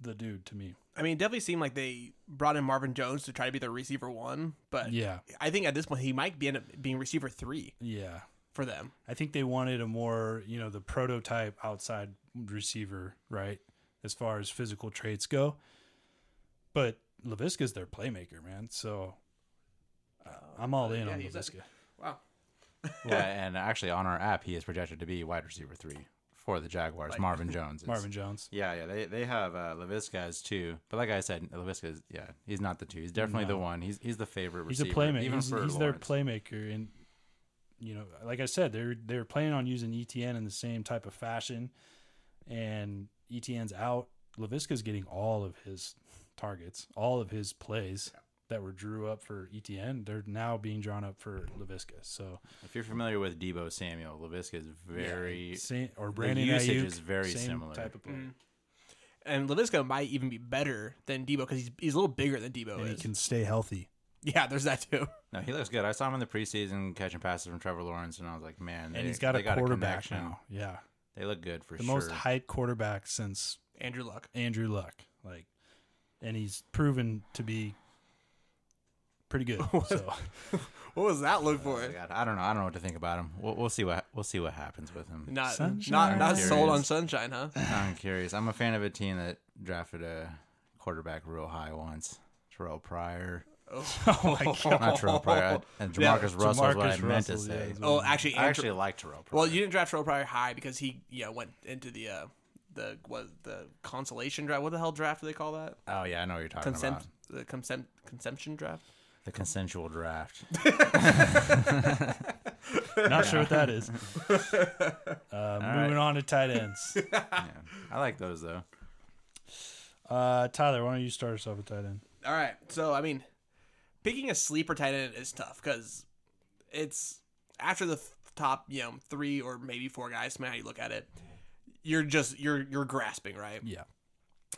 the dude to me. I mean, it definitely seemed like they brought in Marvin Jones to try to be the receiver one, but Yeah, I think at this point he might be end up being receiver three yeah. for them. I think they wanted a more, you know, the prototype outside receiver, right? As far as physical traits go. But Laviska's their playmaker, man. So uh, I'm all in yeah, on he's a- Laviska. Wow. yeah, and actually on our app, he is projected to be wide receiver three for the Jaguars. Like- Marvin Jones. is. Marvin Jones. Yeah, yeah, they they have uh, Laviska as two, but like I said, Laviska is yeah, he's not the two. He's definitely the one. He's he's the favorite He's a playmaker. even He's, for he's their playmaker. And, you know, like I said, they're they're planning on using ETN in the same type of fashion. And ETN's out. Laviska's getting all of his targets, all of his plays that were drew up for ETN. They're now being drawn up for Laviska. So If you're familiar with Deebo Samuel, Laviska is very Same, or the Brandon usage Aiyuk, is very same similar. type of play. Mm. And Laviska might even be better than Deebo because he's he's a little bigger than Deebo and he can stay healthy. yeah, there's that too. No, he looks good. I saw him in the preseason catching passes from Trevor Lawrence, and I was like, man, And he's got they a quarterback connection. now. Yeah, They look good for sure. the sure. most hyped quarterback since Andrew Luck. Andrew Luck. Like, and he's proven to be pretty good. so What was that look Oh for? my God, I don't know. I don't know what to think about him. We'll, we'll see what we'll see what happens with him. Not Sunshine. not not sold on sunshine, huh? I'm curious. I'm a fan of a team that drafted a quarterback real high once. Terrelle Pryor. Oh, oh my god, Not Terrelle Pryor. I- And Yeah, JaMarcus Russell is what I JaMarcus meant to Russell, say. yeah, is Oh, actually, I Andrew- actually like Terrelle Pryor. well, you didn't draft Terrelle Pryor high because he yeah went into the uh the what the consolation draft. What the hell draft do they call that? oh yeah, I know what you're talking Consent about. the consent consumption draft. The consensual draft. not sure what that is. Uh, moving on to tight ends. yeah. I like those though. Uh, Tyler, why don't you start us off with tight end? All right. So, I mean, picking a sleeper tight end is tough because it's after the top, you know, three or maybe four guys, depending how you look at it. You're just you're you're grasping, right? Yeah,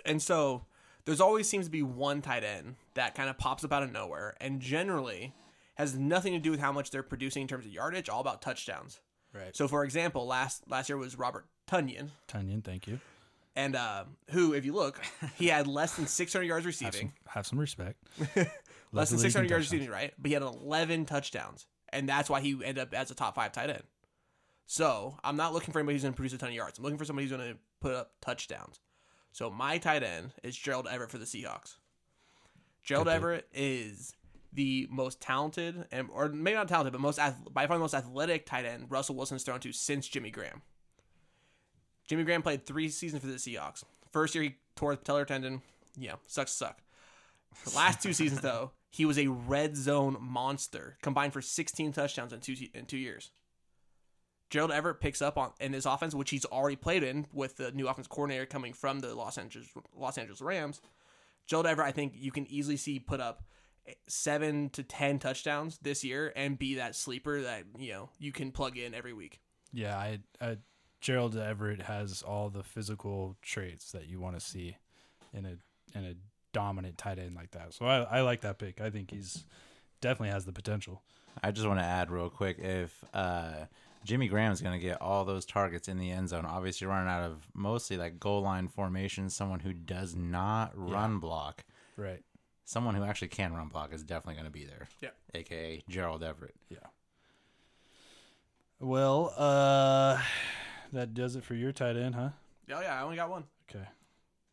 And so there's always seems to be one tight end that kind of pops up out of nowhere, and generally has nothing to do with how much they're producing in terms of yardage. All about touchdowns. right. So, for example, last last year was Robert Tonyan, Tonyan, thank you. and uh, who, if you look, he had less than 600 yards Have receiving. some, have some respect. less than Led the league 600 yards touchdowns. receiving, right? But he had 11 touchdowns, and that's why he ended up as a top five tight end. So I'm not looking for anybody who's going to produce a ton of yards. I'm looking for somebody who's going to put up touchdowns. So my tight end is Gerald Everett for the Seahawks. Gerald pick. Everett is the most talented, and or maybe not talented, but most by far the most athletic tight end Russell Wilson's thrown to since Jimmy Graham. Jimmy Graham played three seasons for the Seahawks. First year he tore his patellar tendon. Yeah, sucks to suck. The last two seasons though, he was a red zone monster, combined for 16 touchdowns in two in two years. Gerald Everett picks up on in this offense, which he's already played in with the new offense coordinator coming from the Los Angeles Los Angeles Rams. Gerald Everett, I think you can easily see put up seven to ten touchdowns this year and be that sleeper that you know you can plug in every week. Yeah, I, I Gerald Everett has all the physical traits that you want to see in a in a dominant tight end like that. So I, I like that pick. I think he's definitely has the potential. I just want to add real quick if uh, Jimmy Graham's going to get all those targets in the end zone, obviously running out of mostly like goal line formation, someone who does not run block, Right. someone who actually can run block is definitely going to be there. Yeah. AKA Gerald Everett. Yeah. Well, uh that does it for your tight end, huh? Oh yeah, I only got one. Okay.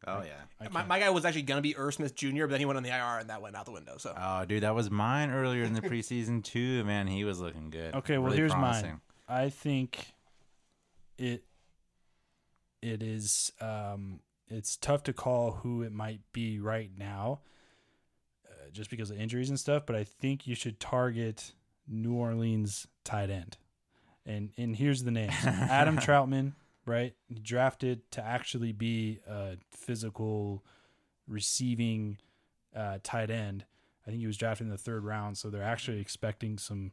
Oh, yeah. My, my guy was actually gonna be Irv Smith Jr., but then he went on the IR and that went out the window. So Oh, dude, that was mine earlier in the preseason, too. Man, he was looking good. Okay, well Really here's promising. mine. I think it it is um it's tough to call who it might be right now uh, just because of injuries and stuff, but I think you should target New Orleans tight end. And and here's the name: Adam Trautman, right? Drafted to actually be a physical receiving uh, tight end. I think he was drafted in the third round, so they're actually expecting some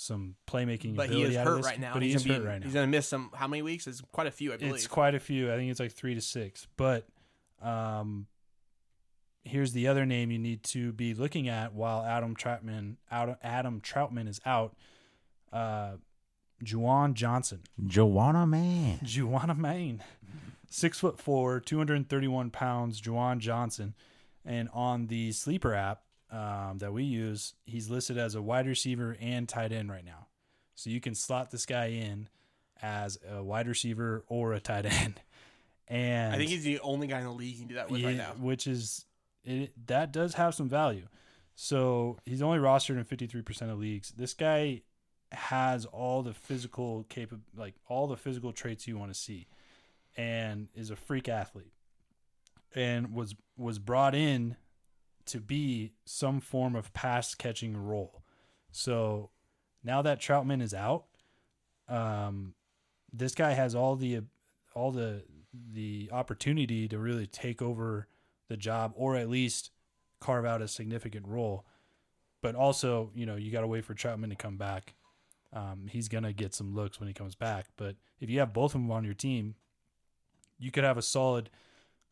some playmaking But he is out hurt this, right now. But he's he hurt be, right now. He's gonna miss some. How many weeks? It's quite a few, I believe. It's quite a few. I think it's like three to six. But um, here's the other name you need to be looking at while Adam Trautman out Adam Trautman is out. Uh, Juwan Johnson, Juwanna Mann. Juwanna Mann, six foot four, two hundred and thirty one pounds. Juwan Johnson, and on the sleeper app um, that we use, he's listed as a wide receiver and tight end right now. So you can slot this guy in as a wide receiver or a tight end. And I think he's the only guy in the league you can do that with right now. which is it, that does have some value. So he's only rostered in 53% of leagues. This guy has all the physical capa- like all the physical traits you want to see and is a freak athlete and was was brought in to be some form of pass catching role. So now that Trautman is out, um, this guy has all the all the the opportunity to really take over the job or at least carve out a significant role. But also, you know, you got to wait for Trautman to come back. Um, he's gonna get some looks when he comes back. But if you have both of them on your team, you could have a solid,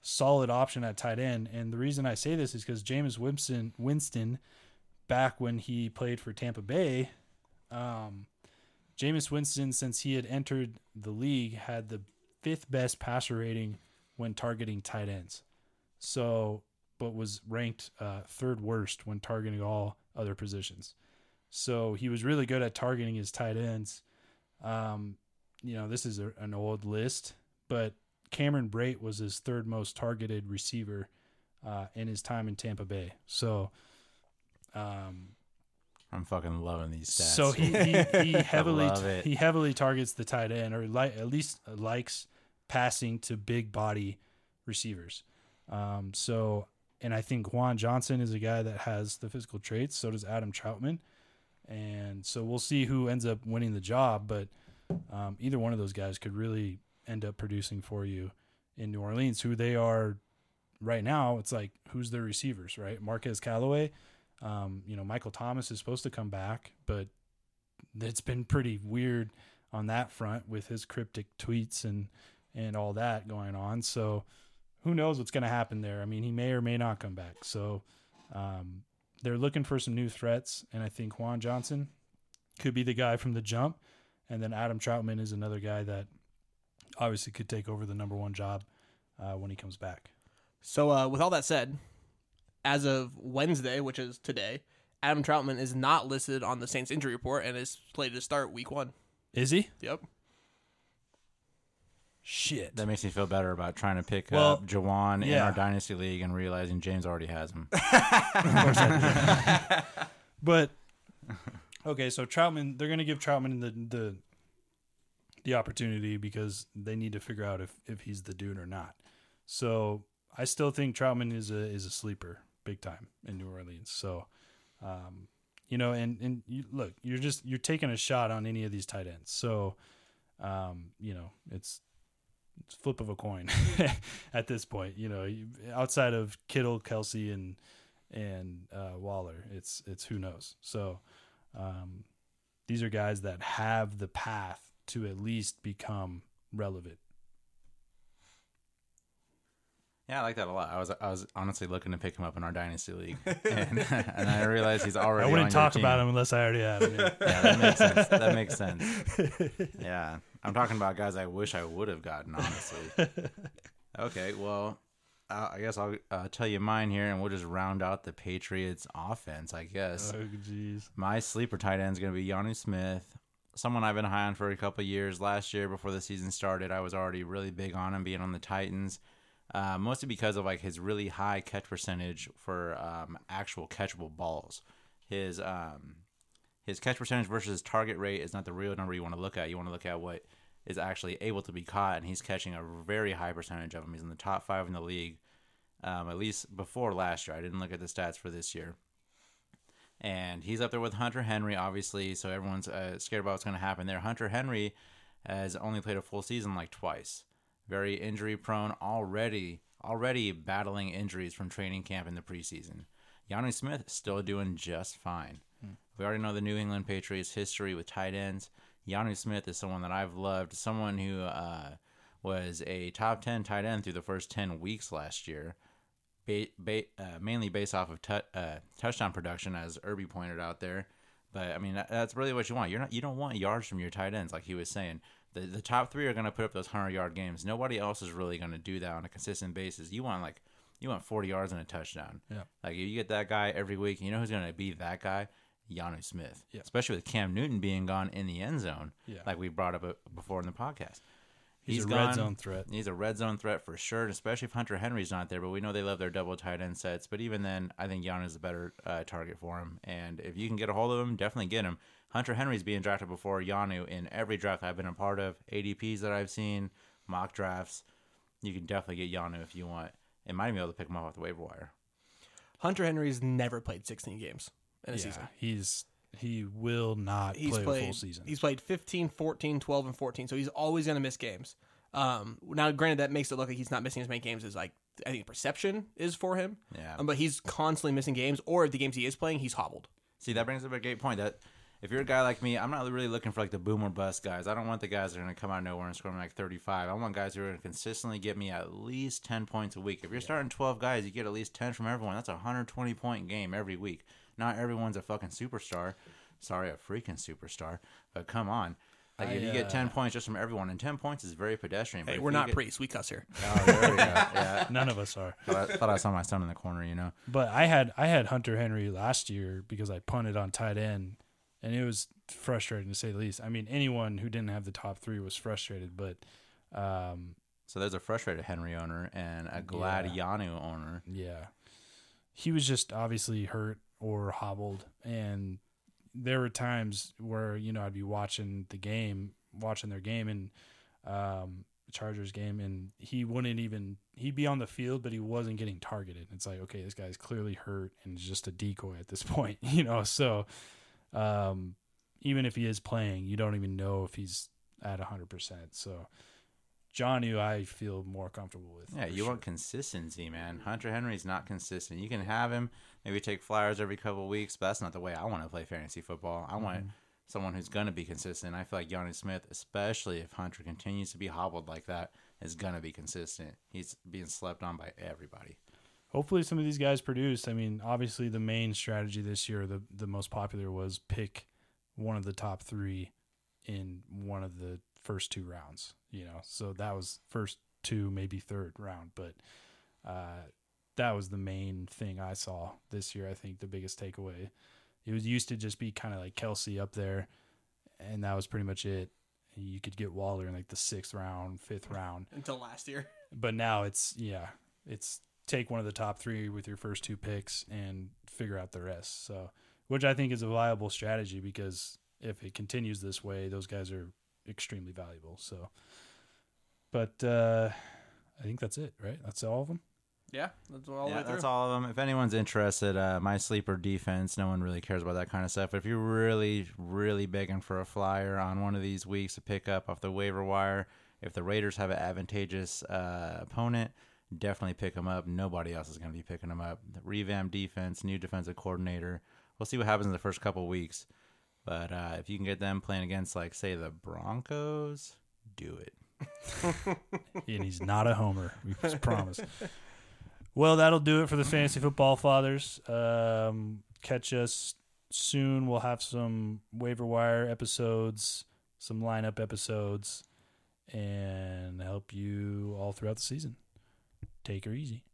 solid option at tight end. And the reason I say this is because Jameis Winston, Winston, back when he played for Tampa Bay, um, Jameis Winston, since he had entered the league, had the fifth best passer rating when targeting tight ends. So, but was ranked uh, third worst when targeting all other positions. So he was really good at targeting his tight ends. Um, you know, this is a, an old list, but Cameron Brate was his third most targeted receiver uh, in his time in Tampa Bay. So, um, I'm fucking loving these stats. so he he, he heavily he heavily targets the tight end, or li- at least likes passing to big body receivers. Um, so, and I think Juwan Johnson is a guy that has the physical traits. So does Adam Trautman, and so we'll see who ends up winning the job. But um, either one of those guys could really end up producing for you in New Orleans. Who they are right now, it's like who's their receivers, right? Marquez Callaway. Um, you know, Michael Thomas is supposed to come back, but it's been pretty weird on that front with his cryptic tweets and and all that going on. So who knows what's going to happen there? I mean, he may or may not come back. So um, they're looking for some new threats, and I think Juwan Johnson could be the guy from the jump, and then Adam Trautman is another guy that obviously could take over the number one job uh, when he comes back. So, uh, with all that said, as of Wednesday, which is today, Adam Trautman is not listed on the Saints injury report and is slated to start Week One. Is he? Yep. Shit. that makes me feel better about trying to pick Well, up Juwan in our dynasty league and realizing James already has him. But okay, so Trautman, they're going to give Trautman the the the opportunity because they need to figure out if if he's the dude or not. So I still think Trautman is a is a sleeper, big time in New Orleans. So, um, you know, and and you, look, you're just you're taking a shot on any of these tight ends. So, um, you know, it's it's flip of a coin at this point. You know, outside of Kittle, Kelce, and and uh, Waller, it's it's who knows. So um, these are guys that have the path to at least become relevant. Yeah, I like that a lot. I was I was honestly looking to pick him up in our dynasty league, and, and I realized he's already. I wouldn't talk about him unless I already had him. yeah. Yeah, that makes sense. That makes sense. Yeah, I'm talking about guys I wish I would have gotten. Honestly. Okay, well, uh, I guess I'll uh, tell you mine here, and we'll just round out the Patriots' offense. I guess oh jeez. my sleeper tight end is going to be Yanni Smith, someone I've been high on for a couple years. Last year, before the season started, I was already really big on him being on the Titans, uh, mostly because of like his really high catch percentage for um, actual catchable balls. His um, his catch percentage versus his target rate is not the real number you want to look at. You want to look at what is actually able to be caught, and he's catching a very high percentage of them. He's in the top five in the league, um, at least before last year. I didn't look at the stats for this year and he's up there with Hunter Henry, obviously. So everyone's uh, scared about what's going to happen there. Hunter Henry has only played a full season like twice. Very injury prone already. Already battling injuries from training camp in the preseason. Yanni Smith still doing just fine. We already know the New England Patriots history with tight ends. Yanu Smith is someone that I've loved, someone who uh, was a top 10 tight end through the first 10 weeks last year, ba- ba- uh, mainly based off of tu- uh, touchdown production, as Irby pointed out there. But I mean, that, that's really what you want. You're not, you don't want yards from your tight ends, like he was saying. The, the top three are going to put up those hundred yard games. Nobody else is really going to do that on a consistent basis. You want like you want forty yards and a touchdown. Yeah. Like if you get that guy every week, you know who's going to be that guy? Yanu Smith. Yeah. Especially with Cam Newton being gone in the end zone, Yeah. like we brought up uh, before in the podcast. He's, a gone. red zone threat. He's a red zone threat for sure, especially if Hunter Henry's not there. But we know they love their double tight end sets. But even then, I think Yanu's a better uh, target for him. And if you can get a hold of him, definitely get him. Hunter Henry's being drafted before Yanu in every draft I've been a part of, ADPs that I've seen, mock drafts. You can definitely get Yanu if you want. And might even be able to pick him up off the waiver wire. Hunter Henry's never played 16 games in a Yeah, season. he's he will not He's play played a full season. He's played 15, 14, 12, and 14. So he's always going to miss games. Um, now, granted, that makes it look like he's not missing as many games as like I think perception is for him. Yeah. Um, but he's constantly missing games, or if the games he is playing, he's hobbled. See, that brings up a great point. That if you're a guy like me, I'm not really looking for like the boom or bust guys. I don't want the guys that are going to come out of nowhere and score me like 35. I want guys who are going to consistently get me at least 10 points a week. If you're starting 12 guys, you get at least 10 from everyone. That's a 120 point game every week. Not everyone's a fucking superstar. Sorry, a freaking superstar. But come on. Like if I, you get 10 uh, points just from everyone, and 10 points is very pedestrian. but Hey, if we're not get- priests. We cuss here. Oh, there we go. Yeah. None of us are. Thought I, thought I saw my son in the corner, you know. But I had I had Hunter Henry last year because I punted on tight end, and it was frustrating to say the least. I mean, anyone who didn't have the top three was frustrated, but um, So there's a frustrated Henry owner and a glad Yanu owner. yeah, he was just obviously hurt or hobbled, and there were times where you know I'd be watching the game, watching their game, and um, Chargers game, and he wouldn't even he'd be on the field, but he wasn't getting targeted. It's like okay, this guy's clearly hurt and just a decoy at this point, you know. So um, even if he is playing, you don't even know if he's at hundred percent. So. Johnny, I feel more comfortable with. Yeah, you sure. want consistency, man. Hunter Henry's not consistent. You can have him, maybe take flyers every couple weeks, but that's not the way I want to play fantasy football. I want Mm-hmm. someone who's going to be consistent. I feel like Johnny Smith, especially if Hunter continues to be hobbled like that, is going to be consistent. He's being slept on by everybody. hopefully some of these guys produce. I mean, obviously the main strategy this year, the the most popular was pick one of the top three in one of the first two rounds. You know, so that was first two, maybe third round, but uh, that was the main thing I saw this year. I think the biggest takeaway. It was used to just be kind of like Kelce up there, and that was pretty much it. You could get Waller in like the sixth round, fifth round Until last year. but now it's yeah it's take one of the top three with your first two picks and figure out the rest so which i think is a viable strategy because if it continues this way those guys are extremely valuable so but uh i think that's it right that's all of them Yeah, that's all yeah, that's all of them. If anyone's interested, uh, my sleeper defense, no one really cares about that kind of stuff. But if you're really, really begging for a flyer on one of these weeks to pick up off the waiver wire, if the Raiders have an advantageous uh, opponent, definitely pick them up. Nobody else is going to be picking them up. The revamped defense, new defensive coordinator. We'll see what happens in the first couple weeks. But uh, if you can get them playing against, like, say, the Broncos, do it. and he's not a homer we just promise. Well that'll do it for the fantasy football fathers. Um catch us soon. We'll have some waiver wire episodes some lineup episodes and help you all throughout the season. Take her easy